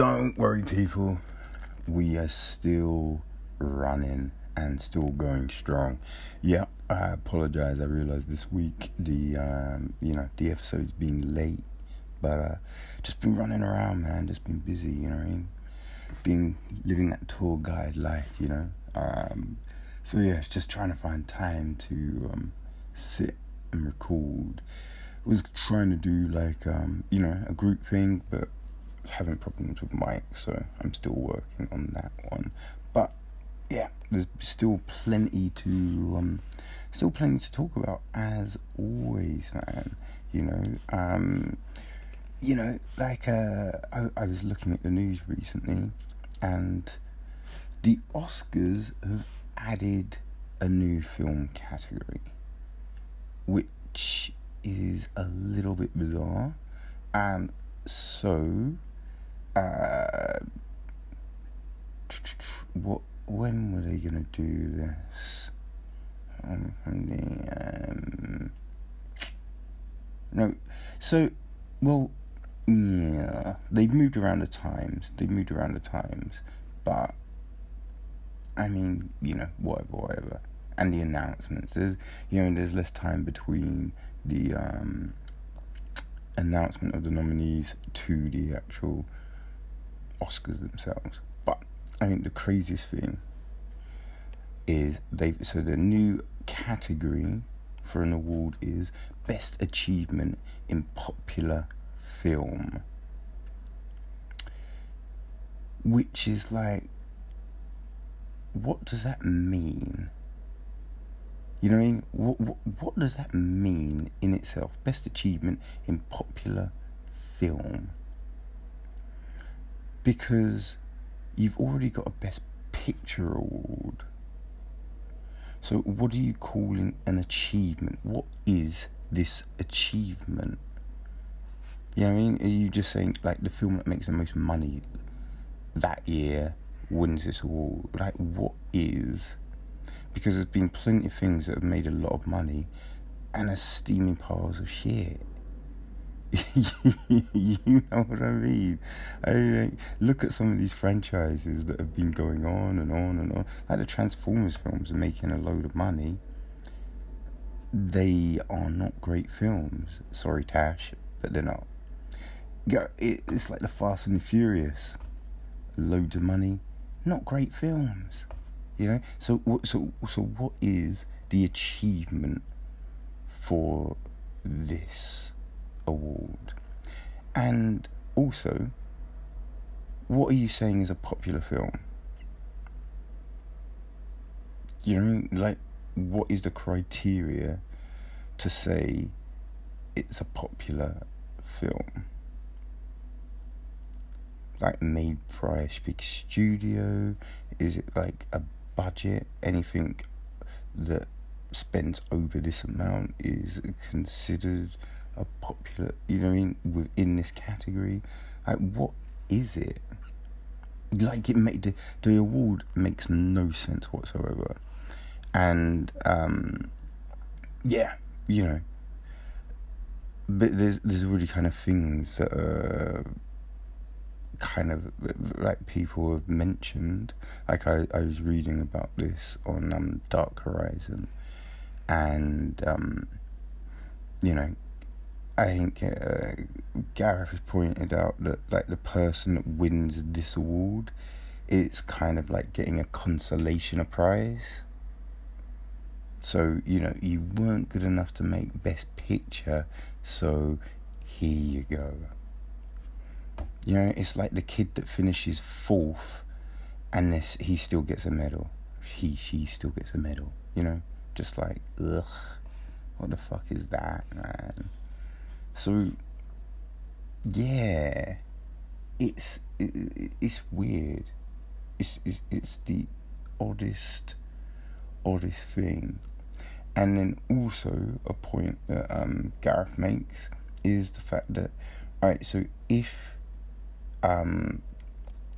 Don't worry, people. We are still running and still going strong. Yeah, I apologize. I realized this week the um, you know the episode's been late, but uh, just been running around, man. Just been busy. You know what I mean? Being living that tour guide life. You know. Um, so yeah, just trying to find time to um, sit and record. I was trying to do like um, you know a group thing, but having problems with Mike, so I'm still working on that one. But yeah, there's still plenty to um, still plenty to talk about as always, man. You know, um, you know, like uh, I, I was looking at the news recently, and the Oscars have added a new film category, which is a little bit bizarre. And so uh, what? When were they gonna do this? Um, the, um, no, so well, yeah, they've moved around the times. They've moved around the times, but I mean, you know, whatever, whatever. And the announcements. There's, you know, there's less time between the um, announcement of the nominees to the actual Oscars themselves. But I think the craziest thing is they so the new category for an award is best achievement in popular film. Which is like what does that mean? You know what I mean? What, what, what does that mean in itself? Best achievement in popular film because you've already got a Best Picture award. So, what are you calling an achievement? What is this achievement? What I mean? Are you just saying, like, the film that makes the most money that year wins this award? Like, what is? Because there's been plenty of things that have made a lot of money and are steaming piles of shit. you know what I mean? I mean, look at some of these franchises that have been going on and on and on. Like the Transformers films are making a load of money. They are not great films. Sorry, Tash, but they're not. It's like the Fast and the Furious. Loads of money, not great films. You know. So, so, so, what is the achievement for this? Award? And also, what are you saying is a popular film? You know, like, what is the criteria to say it's a popular film? Like, made by a big studio? Is it like a budget? Anything that spends over this amount is considered a popular, you know what I mean, within this category. Like, what is it? Like, it made the, the award makes no sense whatsoever. And, um, yeah, you know, but there's, there's already kind of things that are kind of like people have mentioned. Like I, I was reading about this on um, Dark Horizon, and um, you know, I think uh, Gareth has pointed out that like the person that wins this award, it's kind of like getting a consolation prize. So you know you weren't good enough to make best picture, so here you go. You know it's like the kid that finishes fourth, and this he still gets a medal. He she still gets a medal. You know, just like ugh, what the fuck is that, man? So, yeah, it's it, it's weird. It's, it's it's the oddest oddest thing. And then also a point that um, Gareth makes is the fact that, alright, so if um,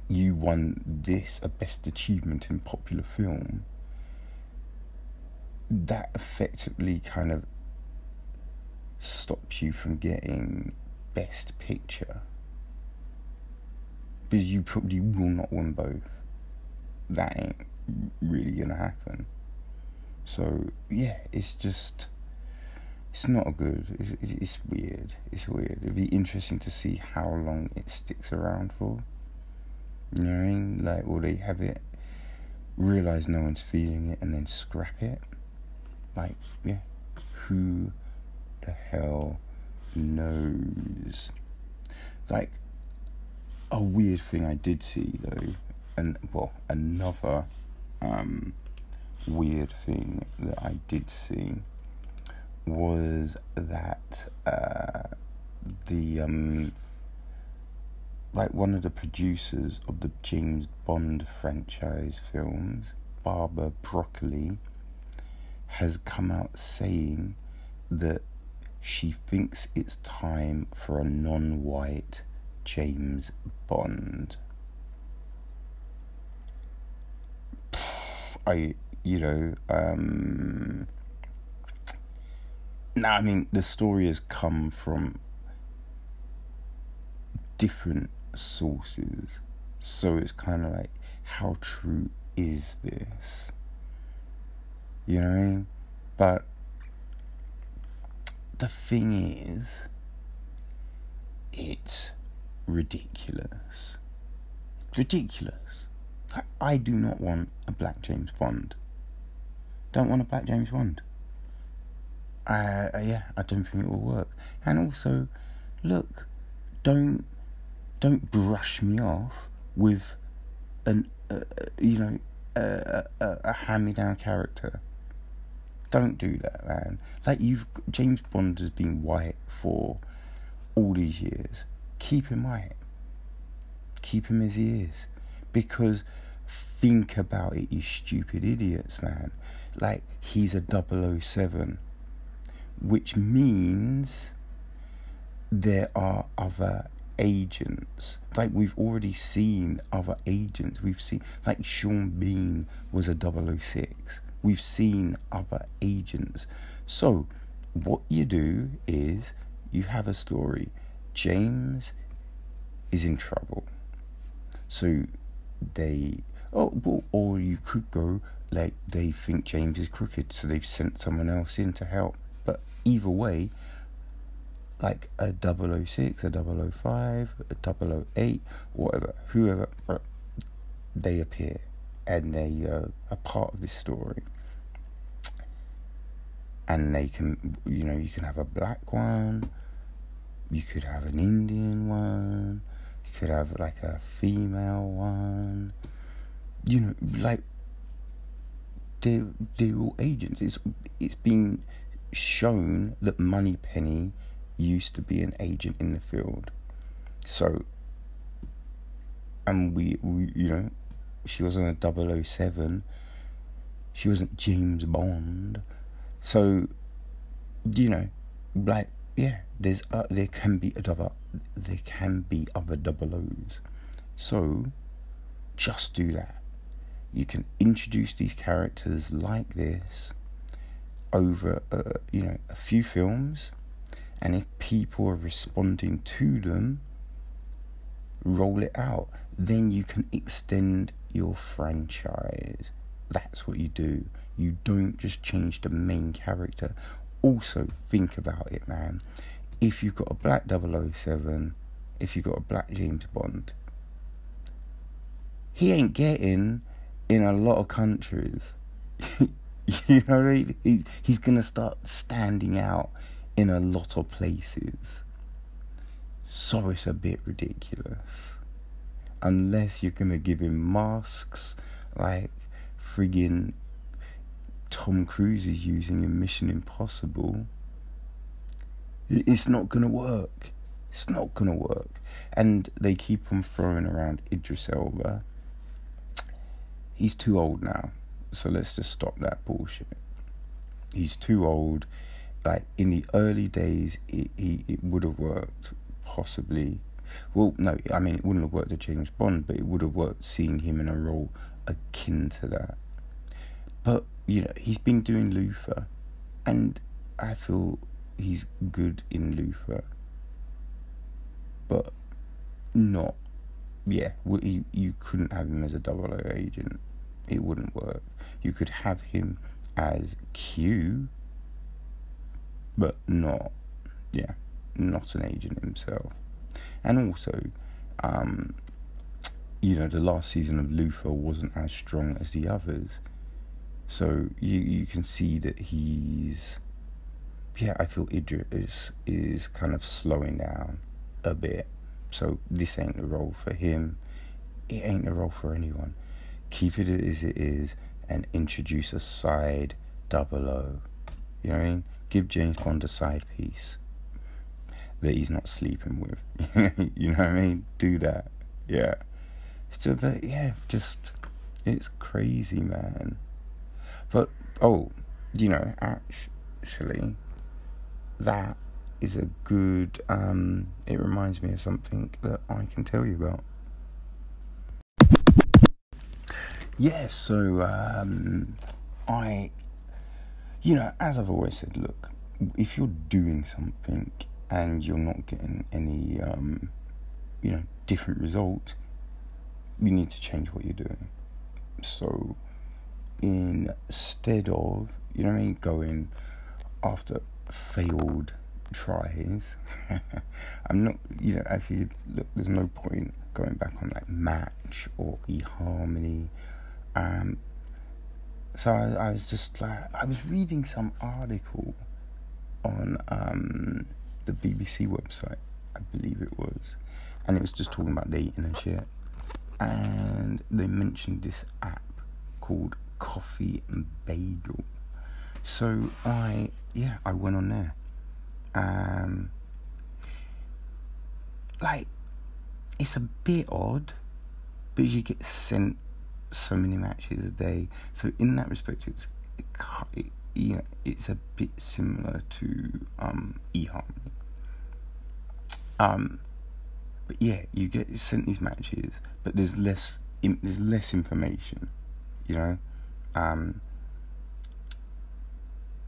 you won this, a best achievement in popular film, that effectively kind of stops you from getting best picture but you probably will not win both. That ain't really gonna happen. So yeah, it's just it's not good. It's, it's weird. It's weird. It'd be interesting to see how long it sticks around for. You know what I mean? Like, will they have it, realize no one's feeling it, and then scrap it? Like, yeah, who the hell knows? Like, a weird thing I did see though, and well, another um, weird thing that I did see was that uh, the um, like one of the producers of the James Bond franchise films, Barbara Broccoli, has come out saying that she thinks it's time for a non-white James Bond. I, you know, um, now I mean the story has come from different sources, so it's kind of like, how true is this? You know what I mean? But the thing is, it's ridiculous. Ridiculous. I do not want a black James Bond. Don't want a black James Bond. Uh, yeah, I don't think it will work. And also, look, don't don't brush me off with an uh, uh you know a, a, a hand-me-down character. Don't do that, man. Like you've James Bond has been white for all these years. Keep him white. Keep him as he is, because think about it, you stupid idiots, man. Like he's a 007 which means there are other agents. Like we've already seen other agents. We've seen like Sean Bean was a 006. We've seen other agents. So what you do is you have a story. James is in trouble. So they oh well, or you could go like they think James is crooked, so they've sent someone else in to help But either way, like a 006, a 005, a 008, whatever, whoever, they appear and they uh, are part of this story. And they can, you know, you can have a black one, you could have an Indian one, you could have like a female one, you know, like they're, they're all agents. It's it's been shown that Moneypenny used to be an agent in the field. So, and we, we you know, she wasn't a 007. She wasn't James Bond. So, you know, like, yeah, there's uh, there can be a double, there can be other double O's. So, just do that. You can introduce these characters like this over uh, you know a few films and if people are responding to them roll it out then you can extend your franchise that's what you do you don't just change the main character also think about it man if you've got a black 007 if you've got a black James Bond he ain't getting in a lot of countries You know what I mean? He, he's going to start standing out in a lot of places. So it's a bit ridiculous. Unless you're going to give him masks like friggin' Tom Cruise is using in Mission Impossible. It's not to work. It's not to work. And they keep on throwing around Idris Elba. He's too old now. So let's just stop that bullshit. He's too old. Like in the early days, it, it, it would have worked, possibly. Well, no, I mean, it wouldn't have worked at James Bond, but it would have worked seeing him in a role akin to that. But, you know, he's been doing Luther, and I feel he's good in Luther, but not yeah, you you couldn't have him as a double O agent. It wouldn't work. You could have him as Q, but not, yeah, not an agent himself. And also, um, you know, the last season of Luther wasn't as strong as the others. So you you can see that he's yeah, I feel Idris is kind of slowing down a bit. So this ain't the role for him. It ain't the role for anyone. Keep it as it is and introduce a side double O. You know what I mean? Give James Bond a side piece that he's not sleeping with. you know what I mean? Do that. Yeah. Still, but yeah, just it's crazy, man. But oh, you know, actually, that is a good. Um, it reminds me of something that I can tell you about. Yeah, so um, I, you know, as I've always said, look, if you're doing something and you're not getting any, um, you know, different results, you need to change what you're doing. So, instead of, you know I mean, going after failed tries, I'm not, you know, if you look, there's no point going back on like Match or eHarmony. Um, so I, I was just like, I was reading some article on um, the BBC website, I believe it was, and it was just talking about dating and shit. And they mentioned this app called Coffee and Bagel. So I, yeah, I went on there. Um, like, it's a bit odd, but you get sent so many matches a day. So in that respect, it's it, it, it's a bit similar to um, eHarmony. Um, but yeah, you get sent these matches, but there's less there's less information, you know, um,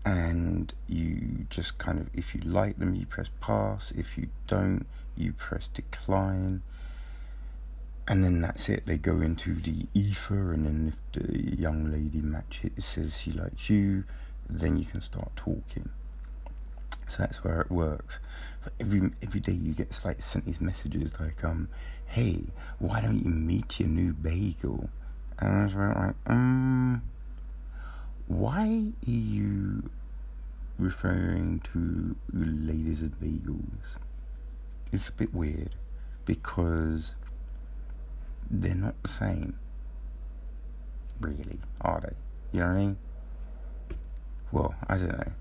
and you just kind of if you like them, you press pass. If you don't, you press decline. And then that's it. They go into the ether, and then if the young lady matches says she likes you, then you can start talking. So that's where it works. But every every day you get like sent these messages like, um, hey, why don't you meet your new bagel? And I was like, um, why are you referring to ladies and bagels? It's a bit weird because they're not the same. Really, are they? You know what I mean? Well, I don't know.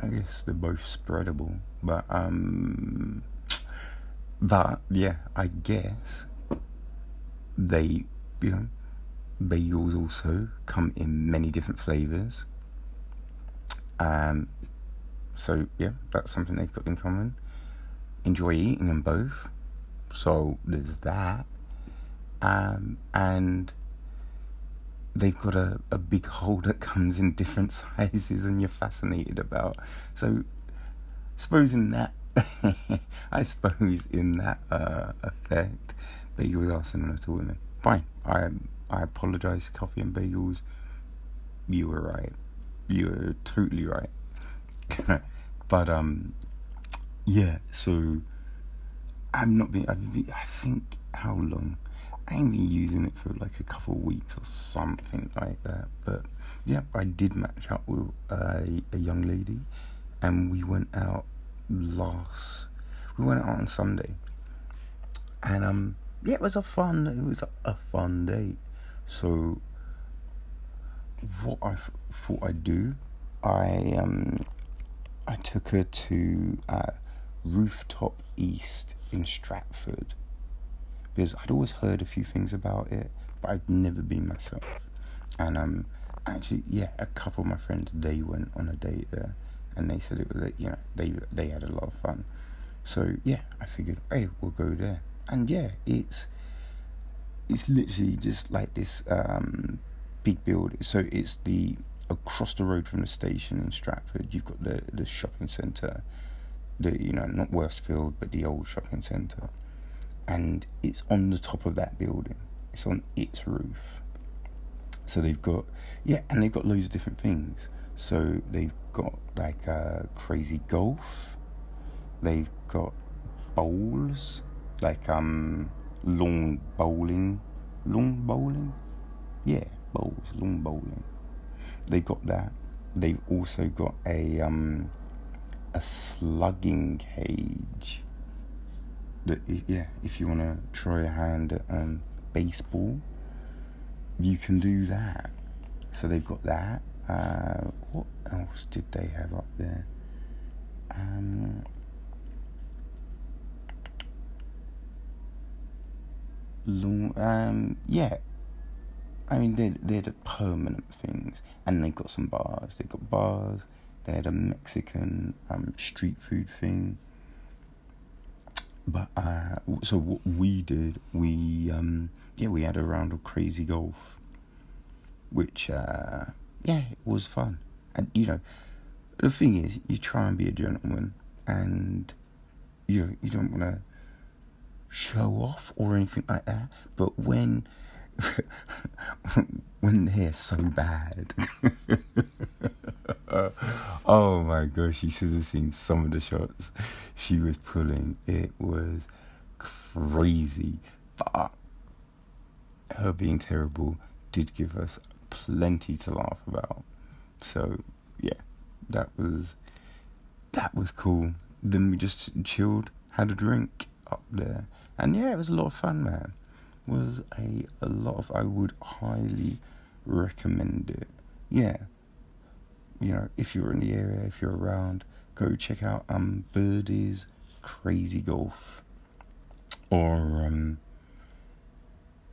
I guess they're both spreadable, but um, but yeah, I guess they, you know, bagels also come in many different flavors. Um, so yeah, that's something they've got in common. Enjoy eating them both. So there's that. Um, and they've got a, a big hole that comes in different sizes and you're fascinated about. So, suppose in that, I suppose in that uh, effect, bagels are similar to women. Fine, I I apologise, coffee and bagels. You were right. You were totally right. but um, yeah. So I'm not being. I've been, I think how long? I ain't been using it for like a couple of weeks or something like that. But yeah, I did match up with a, a young lady, and we went out last. We went out on Sunday, and um, yeah, it was a fun. It was a, a fun date. So, what I thought I'd do, I um, I took her to uh, Rooftop East in Stratford because I'd always heard a few things about it, but I'd never been myself. And um, actually, yeah, a couple of my friends they went on a date there, and they said it was you know they they had a lot of fun. So yeah, I figured, hey, we'll go there. And yeah, it's it's literally just like this um, big building. So it's the across the road from the station in Stratford. You've got the the shopping centre, the you know not Westfield but the old shopping centre and it's on the top of that building. It's on its roof. So they've got yeah, and they've got loads of different things. So they've got like uh, crazy golf. They've got bowls, like um long bowling, long bowling. Yeah, bowls, long bowling. They've got that. They've also got a um a slugging cage. That yeah, if you want to try a hand at um baseball, you can do that. So they've got that. Uh, what else did they have up there? Um, long, um, yeah. I mean, they're, they're the permanent things. And they've got some bars. They've got bars. They had a Mexican um, street food thing. But, uh, so what we did, we, um, yeah, we had a round of crazy golf. Which, uh, yeah, it was fun. And, you know, the thing is, you try and be a gentleman and you, you don't want to show off or anything like that. But when when they're so bad, oh my gosh, you should have seen some of the shots she was pulling. It was crazy, but her being terrible did give us plenty to laugh about. So yeah, that was that was cool. Then we just chilled, had a drink up there, and yeah, it was a lot of fun, man. It was a a lot of I would highly recommend it. Yeah, you know, if you're in the area, if you're around, go check out um Birdies Crazy Golf, or um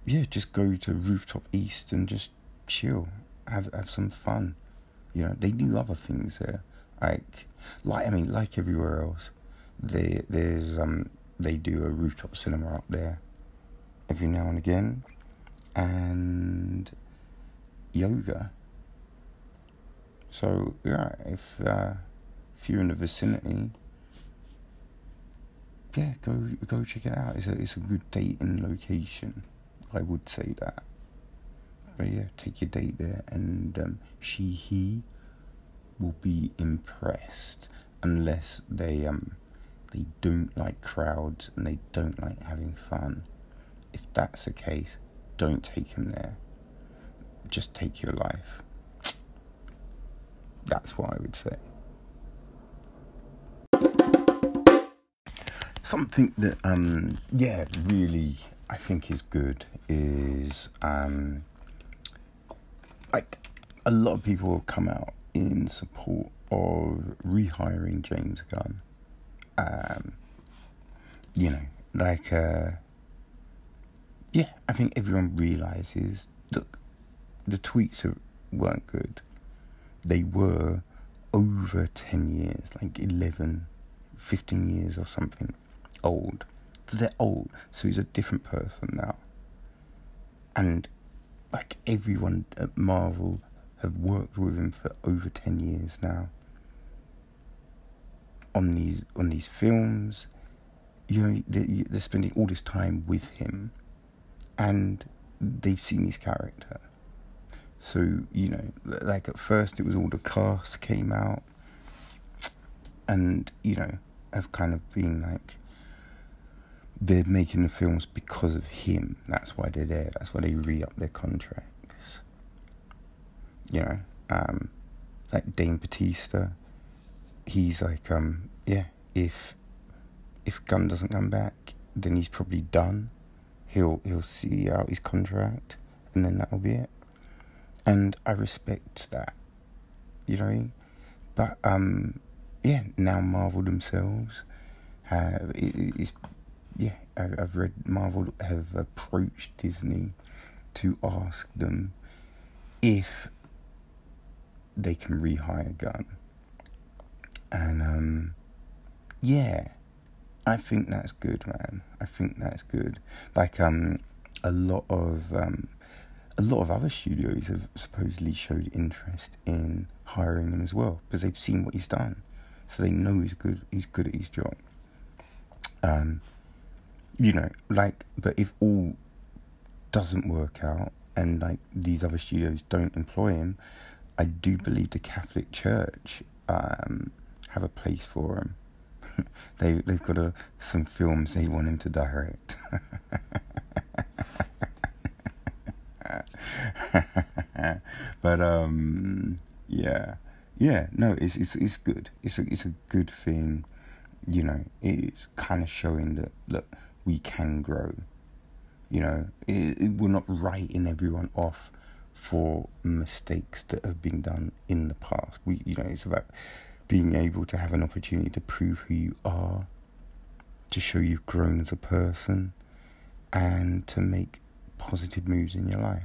yeah, just go to Rooftop East and just chill, have have some fun. You know, they do other things there, like like I mean, like everywhere else. They there's um they do a rooftop cinema up there every now and again, and yoga. So yeah, if uh, if you're in the vicinity, yeah, go go check it out. It's a it's a good dating location. I would say that. But yeah, take your date there, and um, she he will be impressed unless they um they don't like crowds and they don't like having fun. If that's the case, don't take him there. Just take your life. That's what I would say. Something that um yeah really I think is good is um like a lot of people have come out in support of rehiring James Gunn. Um, you know, like, uh, yeah, I think everyone realizes look, the tweets are, weren't good. They were over 10 years, like 11, 15 years or something old. So they're old. So he's a different person now. And like everyone at Marvel have worked with him for over 10 years now on these on these films you know they're spending all this time with him and they've seen his character so you know like at first it was all the cast came out and you know have kind of been like they're making the films because of him. That's why they're there. That's why they re up their contracts. You know, um, like Dave Bautista, he's like, um, yeah, if if Gunn doesn't come back, then he's probably done. He'll he'll see out his contract, and then that'll be it. And I respect that. You know, but um, yeah, now Marvel themselves have it, it's yeah, I've read Marvel have approached Disney to ask them if they can rehire Gunn. And um, yeah, I think that's good, man. I think that's good. Like um, a lot of um, a lot of other studios have supposedly showed interest in hiring him as well because they've seen what he's done, so they know he's good. He's good at his job. Um, you know, like, but if all doesn't work out and like these other studios don't employ him, I do believe the Catholic Church um, have a place for him. they they've got a, some films they want him to direct. but um, yeah, yeah, no, it's it's it's good. It's a it's a good thing. You know, it's kind of showing that that we can grow. You know, it, it, we're not writing everyone off for mistakes that have been done in the past. We, you know, it's about being able to have an opportunity to prove who you are, to show you've grown as a person, and to make positive moves in your life.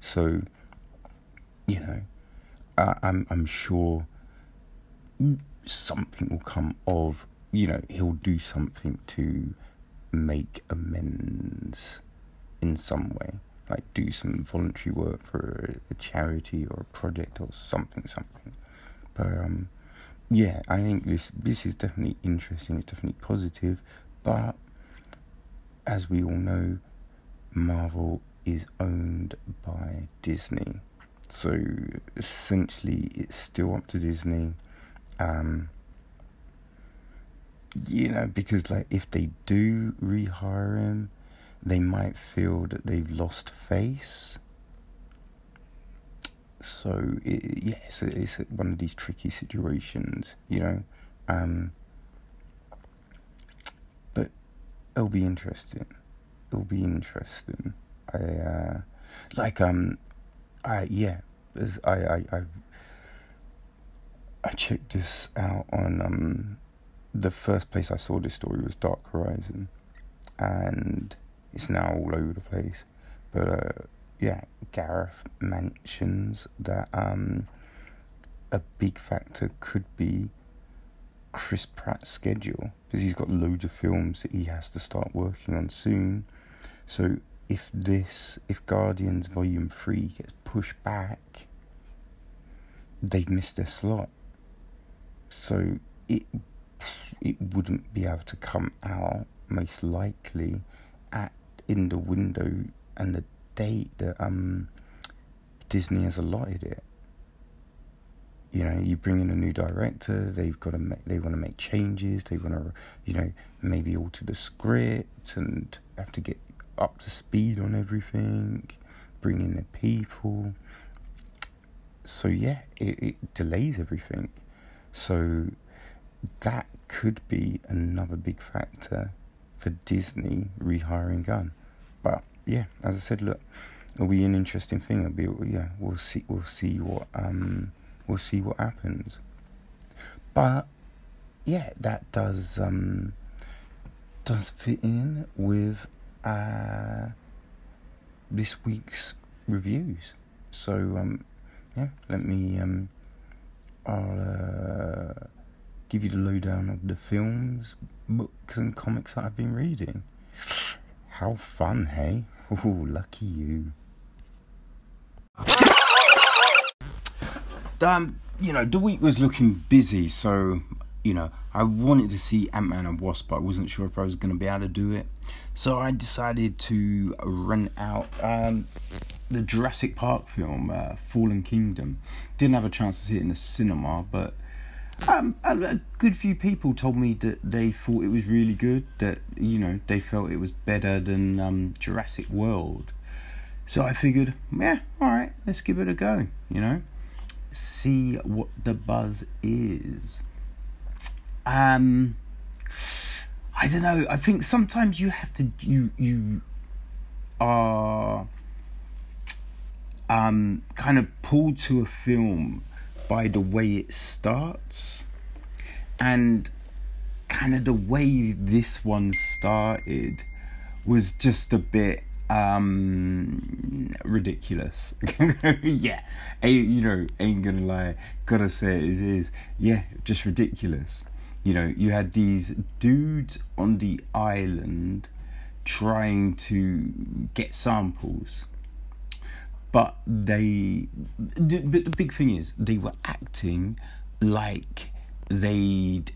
So, you know, I, I'm I'm sure something will come of you know he'll do something to make amends in some way like do some voluntary work for a, a charity or a project or something something but um yeah i think this this is definitely interesting it's definitely positive but as we all know marvel is owned by disney so essentially it's still up to disney um you know, because like if they do rehire him, they might feel that they've lost face. So it, it's, it's one of these tricky situations, you know. Um, but it'll be interesting. It'll be interesting. I uh, like um, I yeah, I I I I checked this out on um the first place I saw this story was Dark Horizon, and it's now all over the place. But uh, yeah, Gareth mentions that um, a big factor could be Chris Pratt's schedule because he's got loads of films that he has to start working on soon. So if this, if Guardians Volume Three gets pushed back, they've missed their slot. So it it wouldn't be able to come out most likely at in the window and the date that um Disney has allotted it. You know, you bring in a new director. They've got to make. They want to make changes. They want to, you know, maybe alter the script and have to get up to speed on everything. Bring in the people. So yeah, it, it delays everything. So that could be another big factor for Disney rehiring Gunn. But yeah, as I said, look, it'll be an interesting thing. It'll be yeah, we'll see we'll see what um we'll see what happens. But yeah, that does um does fit in with uh this week's reviews. So um yeah, let me um I'll uh give you the lowdown of the films, books, and comics that I've been reading. How fun, hey? Ooh, lucky you. Um, you know, the week was looking busy, so you know, I wanted to see Ant Man and Wasp, but I wasn't sure if I was going to be able to do it. So I decided to rent out um, the Jurassic Park film, uh, Fallen Kingdom. Didn't have a chance to see it in the cinema, but um, a good few people told me that they thought it was really good. That you know they felt it was better than um, Jurassic World. So I figured, yeah, all right, let's give it a go. You know, see what the buzz is. Um, I don't know. I think sometimes you have to you you are um kind of pulled to a film by the way it starts and kind of the way this one started was just a bit um ridiculous. Yeah you know ain't gonna lie gotta say it is. Yeah just ridiculous. You know you had these dudes on the island trying to get samples but they but the big thing is they were acting like they'd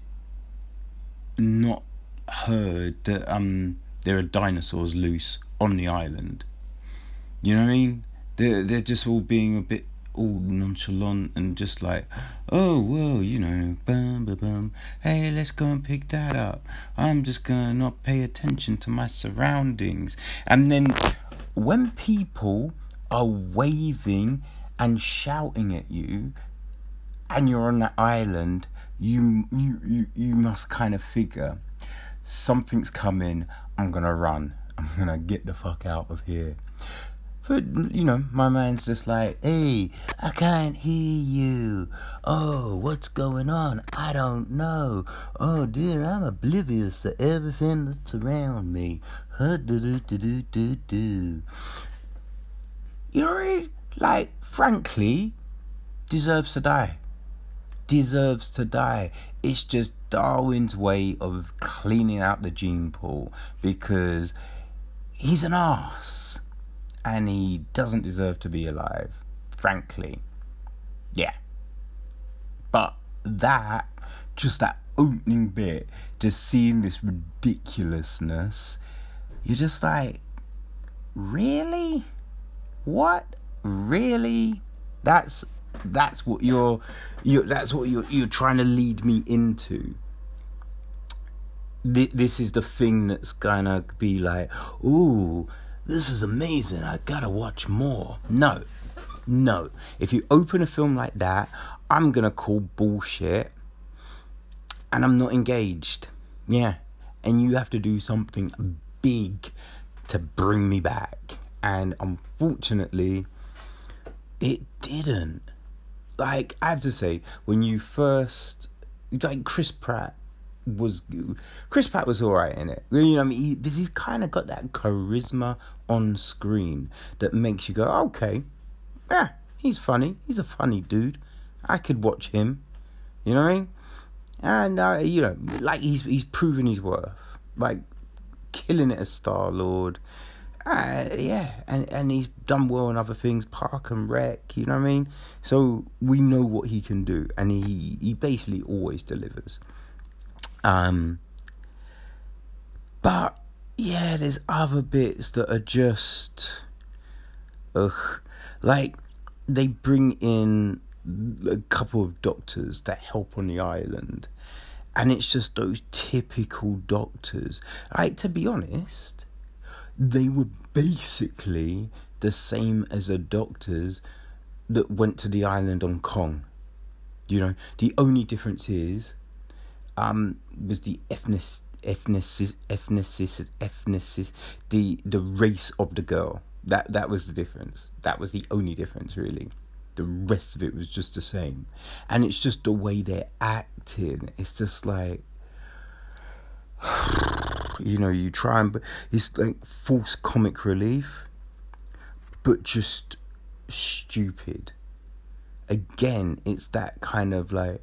not heard that um there are dinosaurs loose on the island. You know what I mean? They're they're just all being a bit all nonchalant and just like, oh well, you know, bum bum bum. Hey, let's go and pick that up. I'm just gonna not pay attention to my surroundings. And then when people are waving and shouting at you, and you're on that island, you you you, you must kind of figure something's coming. I'm gonna run. I'm gonna get the fuck out of here. But, you know, my mind's just like, hey, I can't hear you. Oh, what's going on? I don't know. Oh, dear, I'm oblivious to everything that's around me. You know, like, frankly, deserves to die. Deserves to die. It's just Darwin's way of cleaning out the gene pool because he's an ass and he doesn't deserve to be alive, frankly. Yeah. But that, just that opening bit, just seeing this ridiculousness, you're just like, really? What? Really? That's that's what you're you that's what you're you're trying to lead me into this is the thing that's gonna be like ooh this is amazing. I gotta watch more. No, no. If you open a film like that, I'm gonna call bullshit and I'm not engaged. Yeah. And you have to do something big to bring me back. And unfortunately, it didn't. Like, I have to say, when you first, like Chris Pratt was Chris Pratt was alright in it. You know, I mean, he, he's kind of got that charisma on screen that makes you go, okay, yeah, he's funny. He's a funny dude. I could watch him. You know what I mean? And uh, you know, like he's he's proven his worth, like killing it as Star Lord. Uh, yeah, and and he's done well in other things, Park and Rec. You know what I mean? So we know what he can do, and he he basically always delivers. Um, but yeah, there's other bits that are just, ugh, like they bring in a couple of doctors that help on the island, and it's just those typical doctors. Like to be honest, they were basically the same as the doctors that went to the island on Kong. You know, the only difference is um, was the ethnic ethnicist ethnicist the the race of the girl. That that was the difference. That was the only difference really. The rest of it was just the same. And it's just the way they're acting. It's just like you know, you try and but it's like false comic relief, but just stupid. Again, it's that kind of like,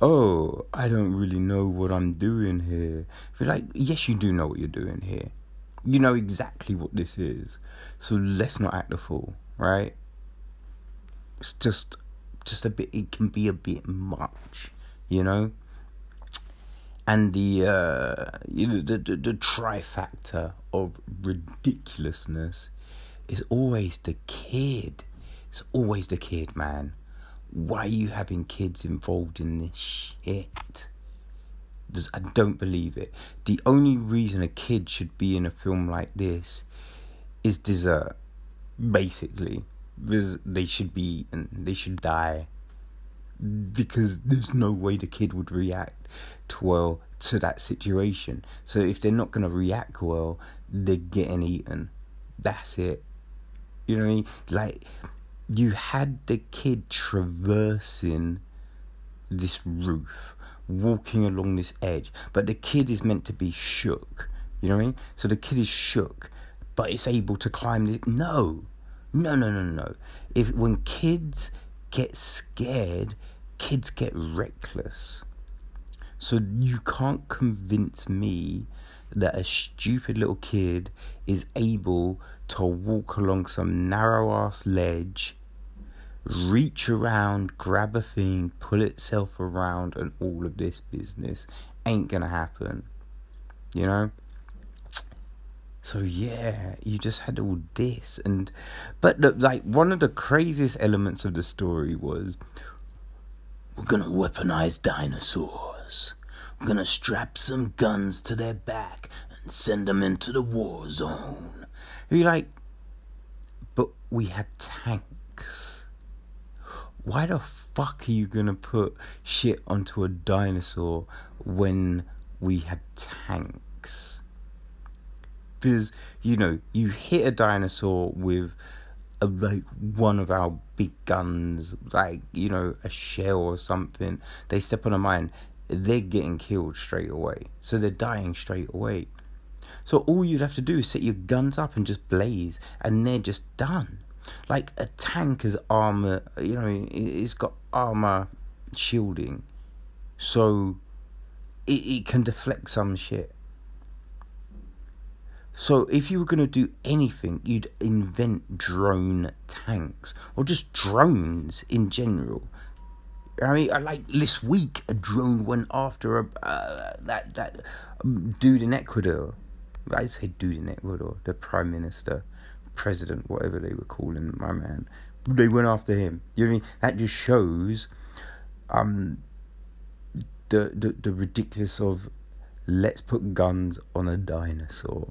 oh, I don't really know what I'm doing here. You're like, yes, you do know what you're doing here. You know exactly what this is. So let's not act a fool, right? It's just, just a bit. It can be a bit much, you know. And the, uh, you know, the, the the trifactor of ridiculousness is always the kid. It's always the kid, man why are you having kids involved in this shit? I don't believe it. The only reason a kid should be in a film like this is dessert, basically. Because they should be and they should die. Because there's no way the kid would react well to that situation. So if they're not gonna react well, they're getting eaten. That's it. You know what I mean? Like you had the kid traversing this roof, walking along this edge, but the kid is meant to be shook. You know what I mean? So the kid is shook, but it's able to climb it. No, no, no, no, no. If when kids get scared, kids get reckless. So you can't convince me that a stupid little kid is able to walk along some narrow ass ledge reach around, grab a thing, pull itself around, and all of this business ain't gonna happen. You know? So yeah, you just had all this, and but the, like one of the craziest elements of the story was we're gonna weaponize dinosaurs. We're gonna strap some guns to their back and send them into the war zone. You're like, but we had tanks. Why the fuck are you gonna put shit onto a dinosaur when we had tanks? because you know you hit a dinosaur with a, like one of our big guns, like you know a shell or something. They step on a mine, they're getting killed straight away. So they're dying straight away. So all you'd have to do is set your guns up and just blaze, and they're just done. Like a tank has armor, you know, it's got armor shielding, so it, it can deflect some shit. So if you were going to do anything, you'd invent drone tanks or just drones in general. I mean, I like this week, a drone went after a uh, that that um, dude in Ecuador. I say dude in Ecuador, the prime minister, president, whatever they were calling my man. They went after him. You know I mean? That just shows um the the the ridiculous of let's put guns on a dinosaur.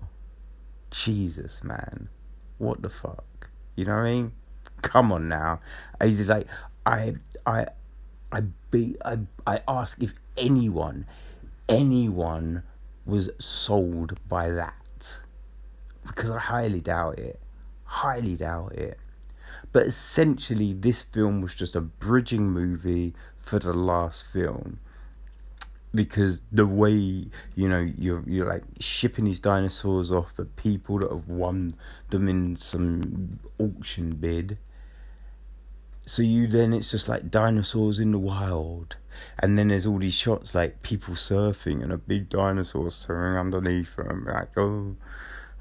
Jesus, man, what the fuck? You know what I mean? Come on now. I like I I I be I I ask if anyone anyone was sold by that because I highly doubt it. Highly doubt it. But essentially, this film was just a bridging movie for the last film because the way you know you're you're like shipping these dinosaurs off for people that have won them in some auction bid so you then it's just like dinosaurs in the wild and then there's all these shots like people surfing and a big dinosaur swimming underneath them like oh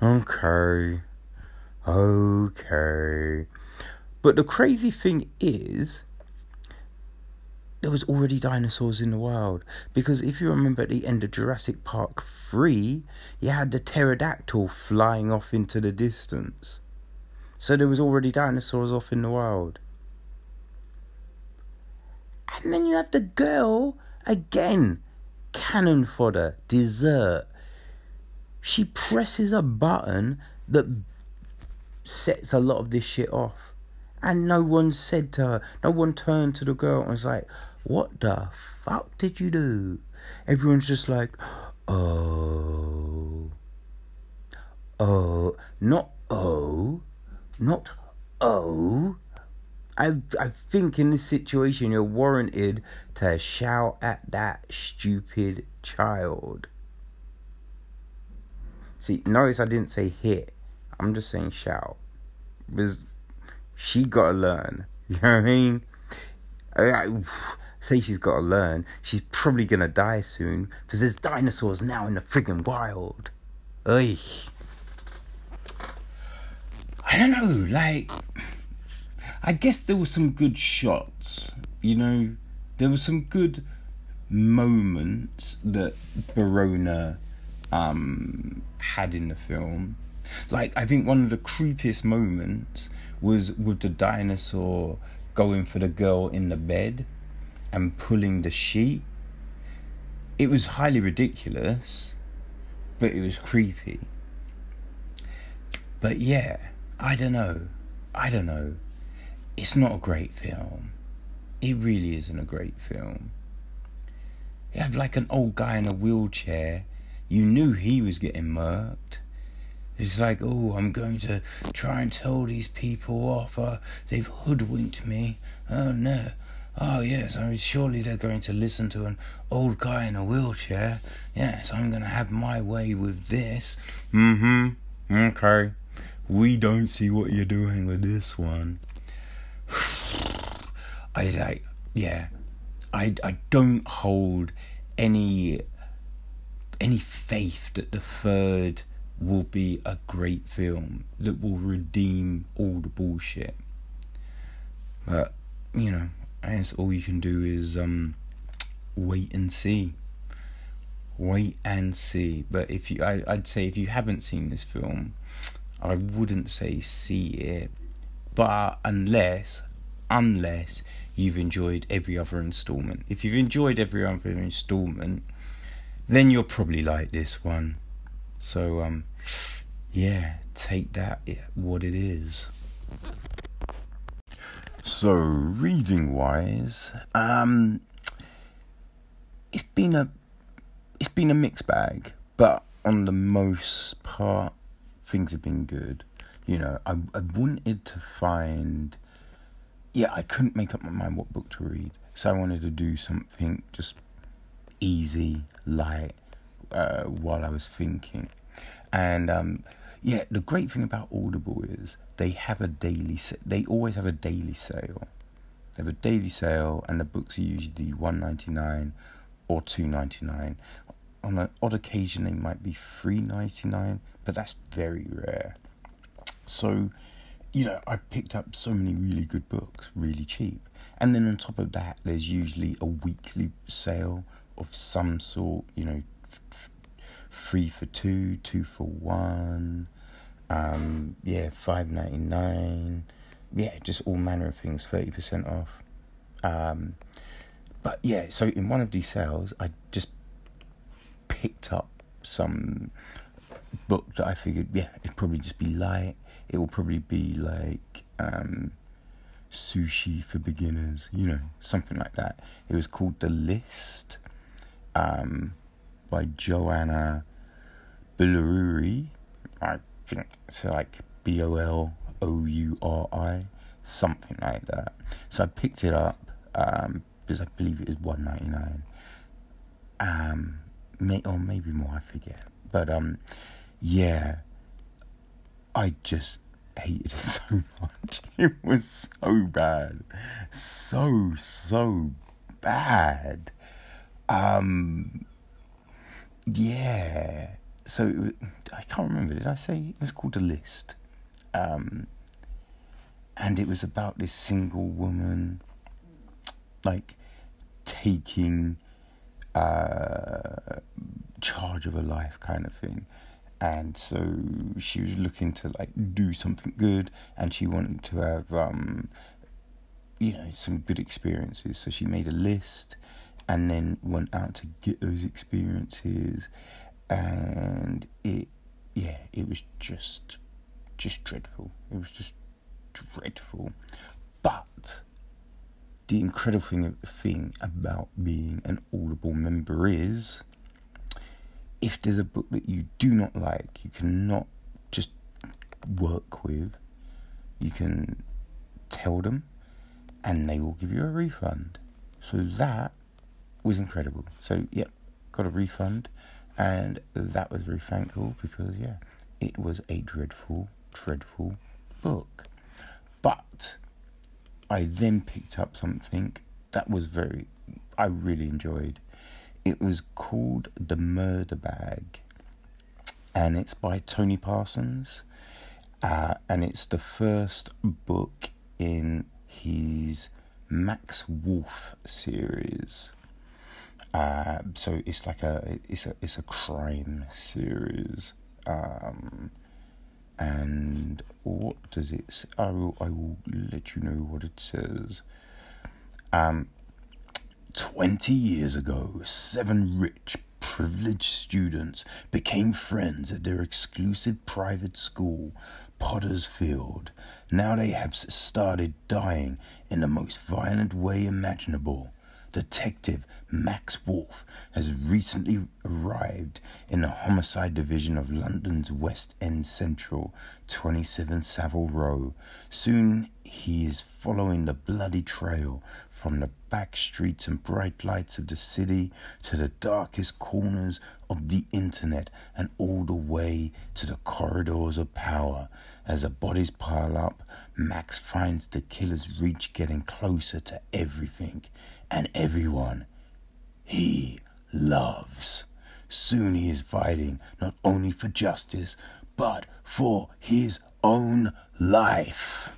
okay okay but the crazy thing is there was already dinosaurs in the wild. Because if you remember at the end of Jurassic Park 3, you had the pterodactyl flying off into the distance. So there was already dinosaurs off in the wild. And then you have the girl again, cannon fodder, dessert. She presses a button that sets a lot of this shit off. And no one said to her, no one turned to the girl and was like, what the fuck did you do? Everyone's just like, oh, oh, not oh, not oh. I I think in this situation you're warranted to shout at that stupid child. See, notice I didn't say hit. I'm just saying shout. Because she gotta learn. You know what I mean? I, I, say she's got to learn, she's probably gonna die soon because there's dinosaurs now in the friggin' wild. Ugh. I don't know, like, I guess there were some good shots, you know, there were some good moments that Bayona um, had in the film. Like, I think one of the creepiest moments was with the dinosaur going for the girl in the bed and pulling the sheet. It was highly ridiculous, but it was creepy. But yeah, I don't know. I don't know. It's not a great film. It really isn't a great film. You have like an old guy in a wheelchair. You knew he was getting murked. It's like, oh, I'm going to try and tell these people off. Uh, they've hoodwinked me. Oh no, Oh, yes, I mean, surely they're going to listen to an old guy in a wheelchair. Yes, I'm going to have my way with this. Mm hmm. Okay. We don't see what you're doing with this one. I like, yeah. I, I don't hold any any faith that the third will be a great film that will redeem all the bullshit. But you know, I guess all you can do is um, wait and see. wait and see. But if you, I, I'd say if you haven't seen this film, I wouldn't say see it. But unless, unless you've enjoyed every other installment. If you've enjoyed every other installment, then you'll probably like this one. So um, yeah, take that what it is. So reading wise, um, it's been a it's been a mixed bag, but on the most part, things have been good. You know, I I wanted to find, yeah, I couldn't make up my mind what book to read, so I wanted to do something just easy, light, uh, while I was thinking, and um, yeah, the great thing about Audible is they have a daily. They always have a daily sale. They have a daily sale, and the books are usually one ninety nine or two ninety nine. On an odd occasion, they might be three ninety nine, but that's very rare. So, you know, I've picked up so many really good books, really cheap. And then on top of that, there's usually a weekly sale of some sort. You know, f- three for two, two for one. Um, yeah, five ninety nine. Yeah, just all manner of things, thirty percent off. Um, but yeah, so in one of these sales, I just picked up some book that I figured, yeah, it'd probably just be light. It will probably be like um, sushi for beginners, you know, something like that. It was called The List um, by Joanna Bolouri. I think it's like B O L O U R I, something like that. So I picked it up um, because I believe it is one ninety nine. Um, may or maybe more, I forget. But um, yeah, I just hated it so much. It was so bad, so so bad. Um, yeah. So was, I can't remember. Did I say it was called a list? Um, and it was about this single woman, like taking uh, charge of her life kind of thing and so she was looking to like do something good and she wanted to have um you know some good experiences. So she made a list and then went out to get those experiences. And it yeah it was just just dreadful. It was just dreadful. But the incredible thing, thing about being an Audible member is if there's a book that you do not like, you cannot just work with, you can tell them and they will give you a refund. So that was incredible. So, yep, got a refund and that was very thankful because, yeah, it was a dreadful, dreadful book. But I then picked up something that was very, I really enjoyed. It was called The Murder Bag, and it's by Tony Parsons, uh, and it's the first book in his Max Wolfe series. Uh, so it's like a it's a it's a crime series. Um, and what does it say? I will, I will let you know what it says. Um, 20 years ago, seven rich, privileged students became friends at their exclusive private school, Potter's Field. Now they have started dying in the most violent way imaginable. Detective Max Wolfe has recently arrived in the Homicide Division of London's West End Central, 27 Savile Row. Soon he is following the bloody trail from the back streets and bright lights of the city to the darkest corners of the internet and all the way to the corridors of power. As the bodies pile up, Max finds the killer's reach getting closer to everything and everyone he loves. Soon he is fighting not only for justice, but for his own life.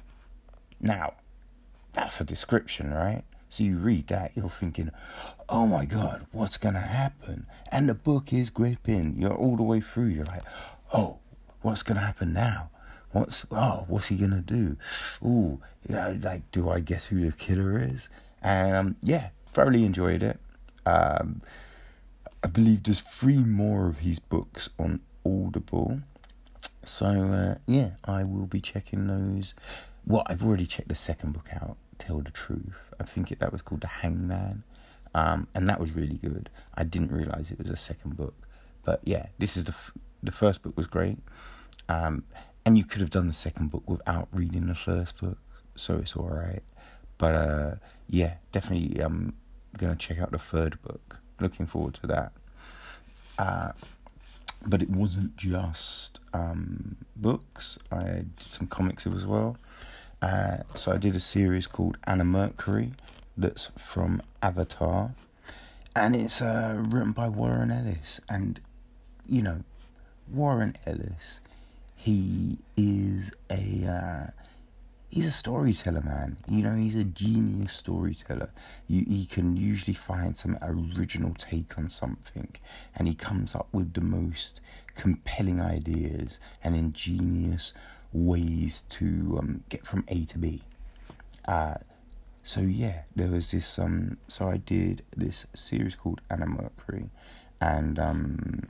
Now, that's a description, right? So you read that, you're thinking, oh my god, what's gonna happen? And the book is gripping. You're all the way through. You're like, oh, what's gonna happen now? What's oh, what's he gonna do? Ooh, yeah, like, do I guess who the killer is? And um, yeah, thoroughly enjoyed it. Um, I believe there's three more of his books on Audible. So uh, yeah, I will be checking those. Well, I've already checked the second book out, Tell the Truth. I think it, that was called The Hangman, um, and that was really good. I didn't realize it was a second book, but yeah, this is the f- the first book was great, um, and you could have done the second book without reading the first book, so it's all right. But uh, yeah, definitely, I'm gonna check out the third book. Looking forward to that. Uh, but it wasn't just um, books. I did some comics as well. Uh, so I did a series called Anna Mercury, that's from Avatar, and it's uh, written by Warren Ellis. And you know, Warren Ellis, he is a uh, he's a storyteller, man. You know, he's a genius storyteller. You, he can usually find some original take on something, and he comes up with the most compelling ideas and ingenious ways to um, get from A to B. Uh, so yeah, there was this. Um, so I did this series called Anna Mercury, and um,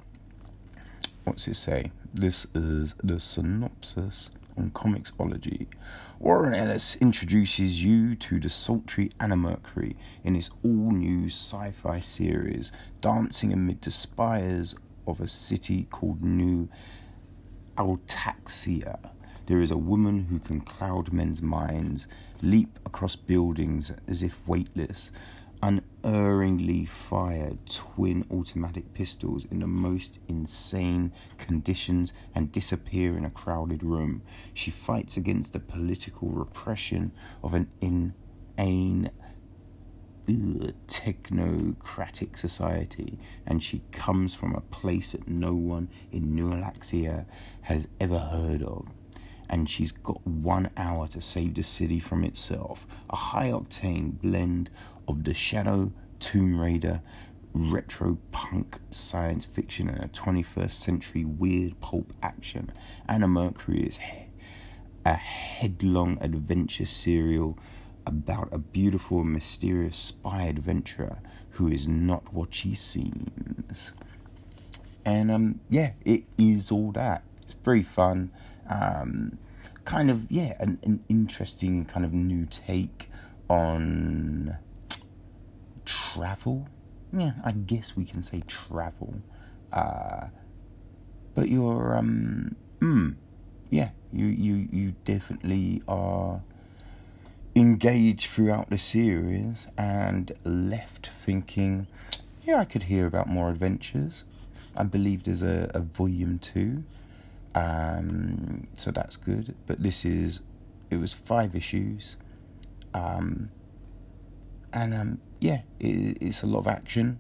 what's it say? This is the synopsis on Comixology. Warren Ellis introduces you to the sultry Anna Mercury in his all new sci fi series, dancing amid the spires of a city called New Ataraxia. There is a woman who can cloud men's minds, leap across buildings as if weightless, unerringly fire twin automatic pistols in the most insane conditions and disappear in a crowded room. She fights against the political repression of an inane technocratic society, and she comes from a place that no one in New Ataraxia has ever heard of and she's got one hour to save the city from itself. A high octane blend of the Shadow, Tomb Raider, retro punk science fiction, and a 21st century weird pulp action. Anna Mercury is a headlong adventure serial about a beautiful mysterious spy adventurer who is not what she seems. And um, yeah, it is all that. It's very fun. Um, kind of yeah, an, an interesting kind of new take on travel. Yeah, I guess we can say travel. Uh, but you're um, hmm, yeah, you you you definitely are engaged throughout the series and left thinking, yeah, I could hear about more adventures. I believe there's a, a volume two. Um, so that's good. But this is, it was five issues. Um, and um, yeah, it, it's a lot of action,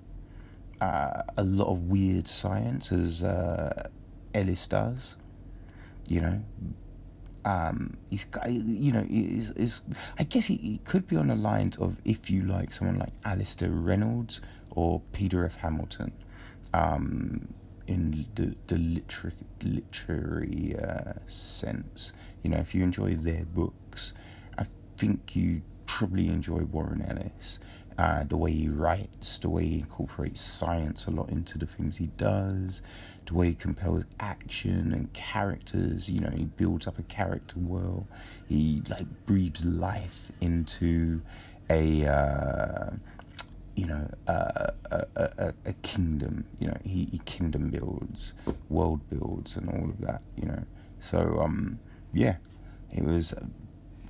uh, a lot of weird science, as uh, Ellis does. You know, um, he's you know, is is I guess he, he could be on the lines of if you like someone like Alastair Reynolds or Peter F. Hamilton. Um, in the the literary literary uh, sense. You know, if you enjoy their books, I think you probably enjoy Warren Ellis. Uh, the way he writes, the way he incorporates science a lot into the things he does, the way he compels action and characters. You know, he builds up a character well. He like breathes life into a uh, you know, a, a, a, kingdom. You know, he, he kingdom builds, world builds, and all of that. You know, so um, yeah, it was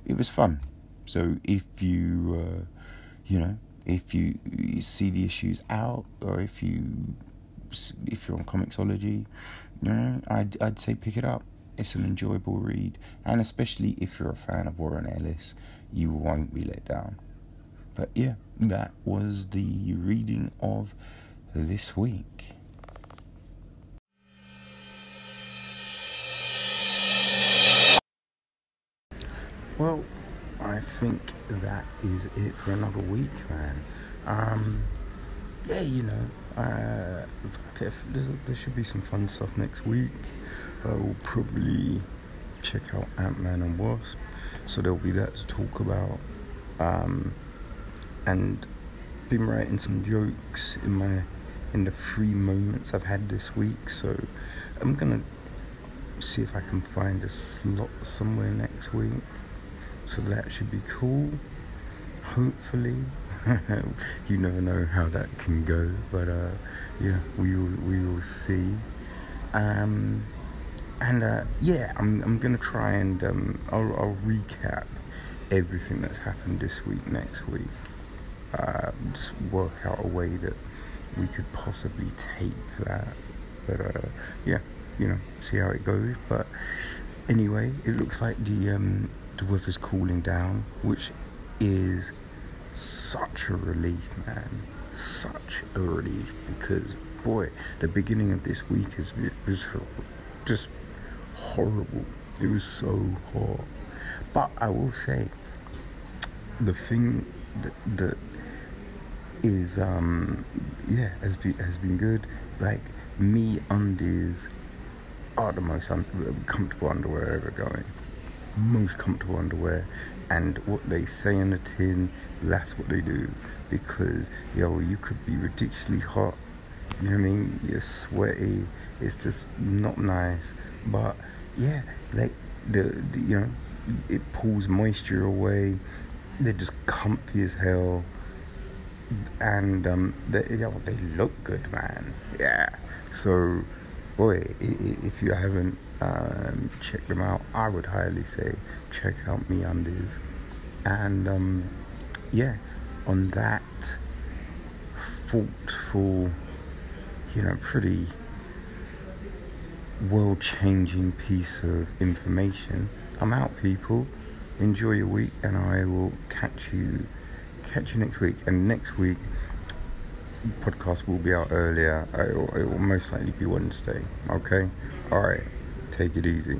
it was fun. So if you uh, you know if you, you see the issues out, or if you if you're on Comixology, you know, I'd I'd say pick it up. It's an enjoyable read, and especially if you're a fan of Warren Ellis, you won't be let down. But yeah, that was the reading of this week. Well, I think that is it for another week, man. Um, yeah, you know, uh, there should be some fun stuff next week. Uh, we'll probably check out Ant Man and Wasp, so there'll be that to talk about. Um, and been writing some jokes in my in the free moments I've had this week, so I'm gonna see if I can find a slot somewhere next week. So that should be cool. Hopefully, you never know how that can go, but uh, yeah, we will, we will see. Um, and uh, yeah, I'm I'm gonna try and um, I'll, I'll recap everything that's happened this week next week. Uh, just work out a way that we could possibly tape that. But uh, yeah, you know, see how it goes. But anyway, it looks like the um, the weather's cooling down, which is such a relief, man. Such a relief because boy, the beginning of this week is was just horrible. It was so hot. But I will say, the thing that that is um yeah has been has been good. Like me undies are the most un- comfortable underwear ever going. Most comfortable underwear, and what they say in the tin, that's what they do. Because yo, you could be ridiculously hot. You know what I mean? You're sweaty. It's just not nice. But yeah, like the, the you know, it pulls moisture away. They're just comfy as hell and um, they, know, they look good, man. Yeah. So, boy, if you haven't um, checked them out, I would highly say check out MeUndies. And um, yeah, on that thoughtful, you know, pretty world-changing piece of information, I'm out, people. Enjoy your week, and I will catch you catch you next week. And next week, podcast will be out earlier. It will, it will most likely be Wednesday. Okay? Alright. Take it easy.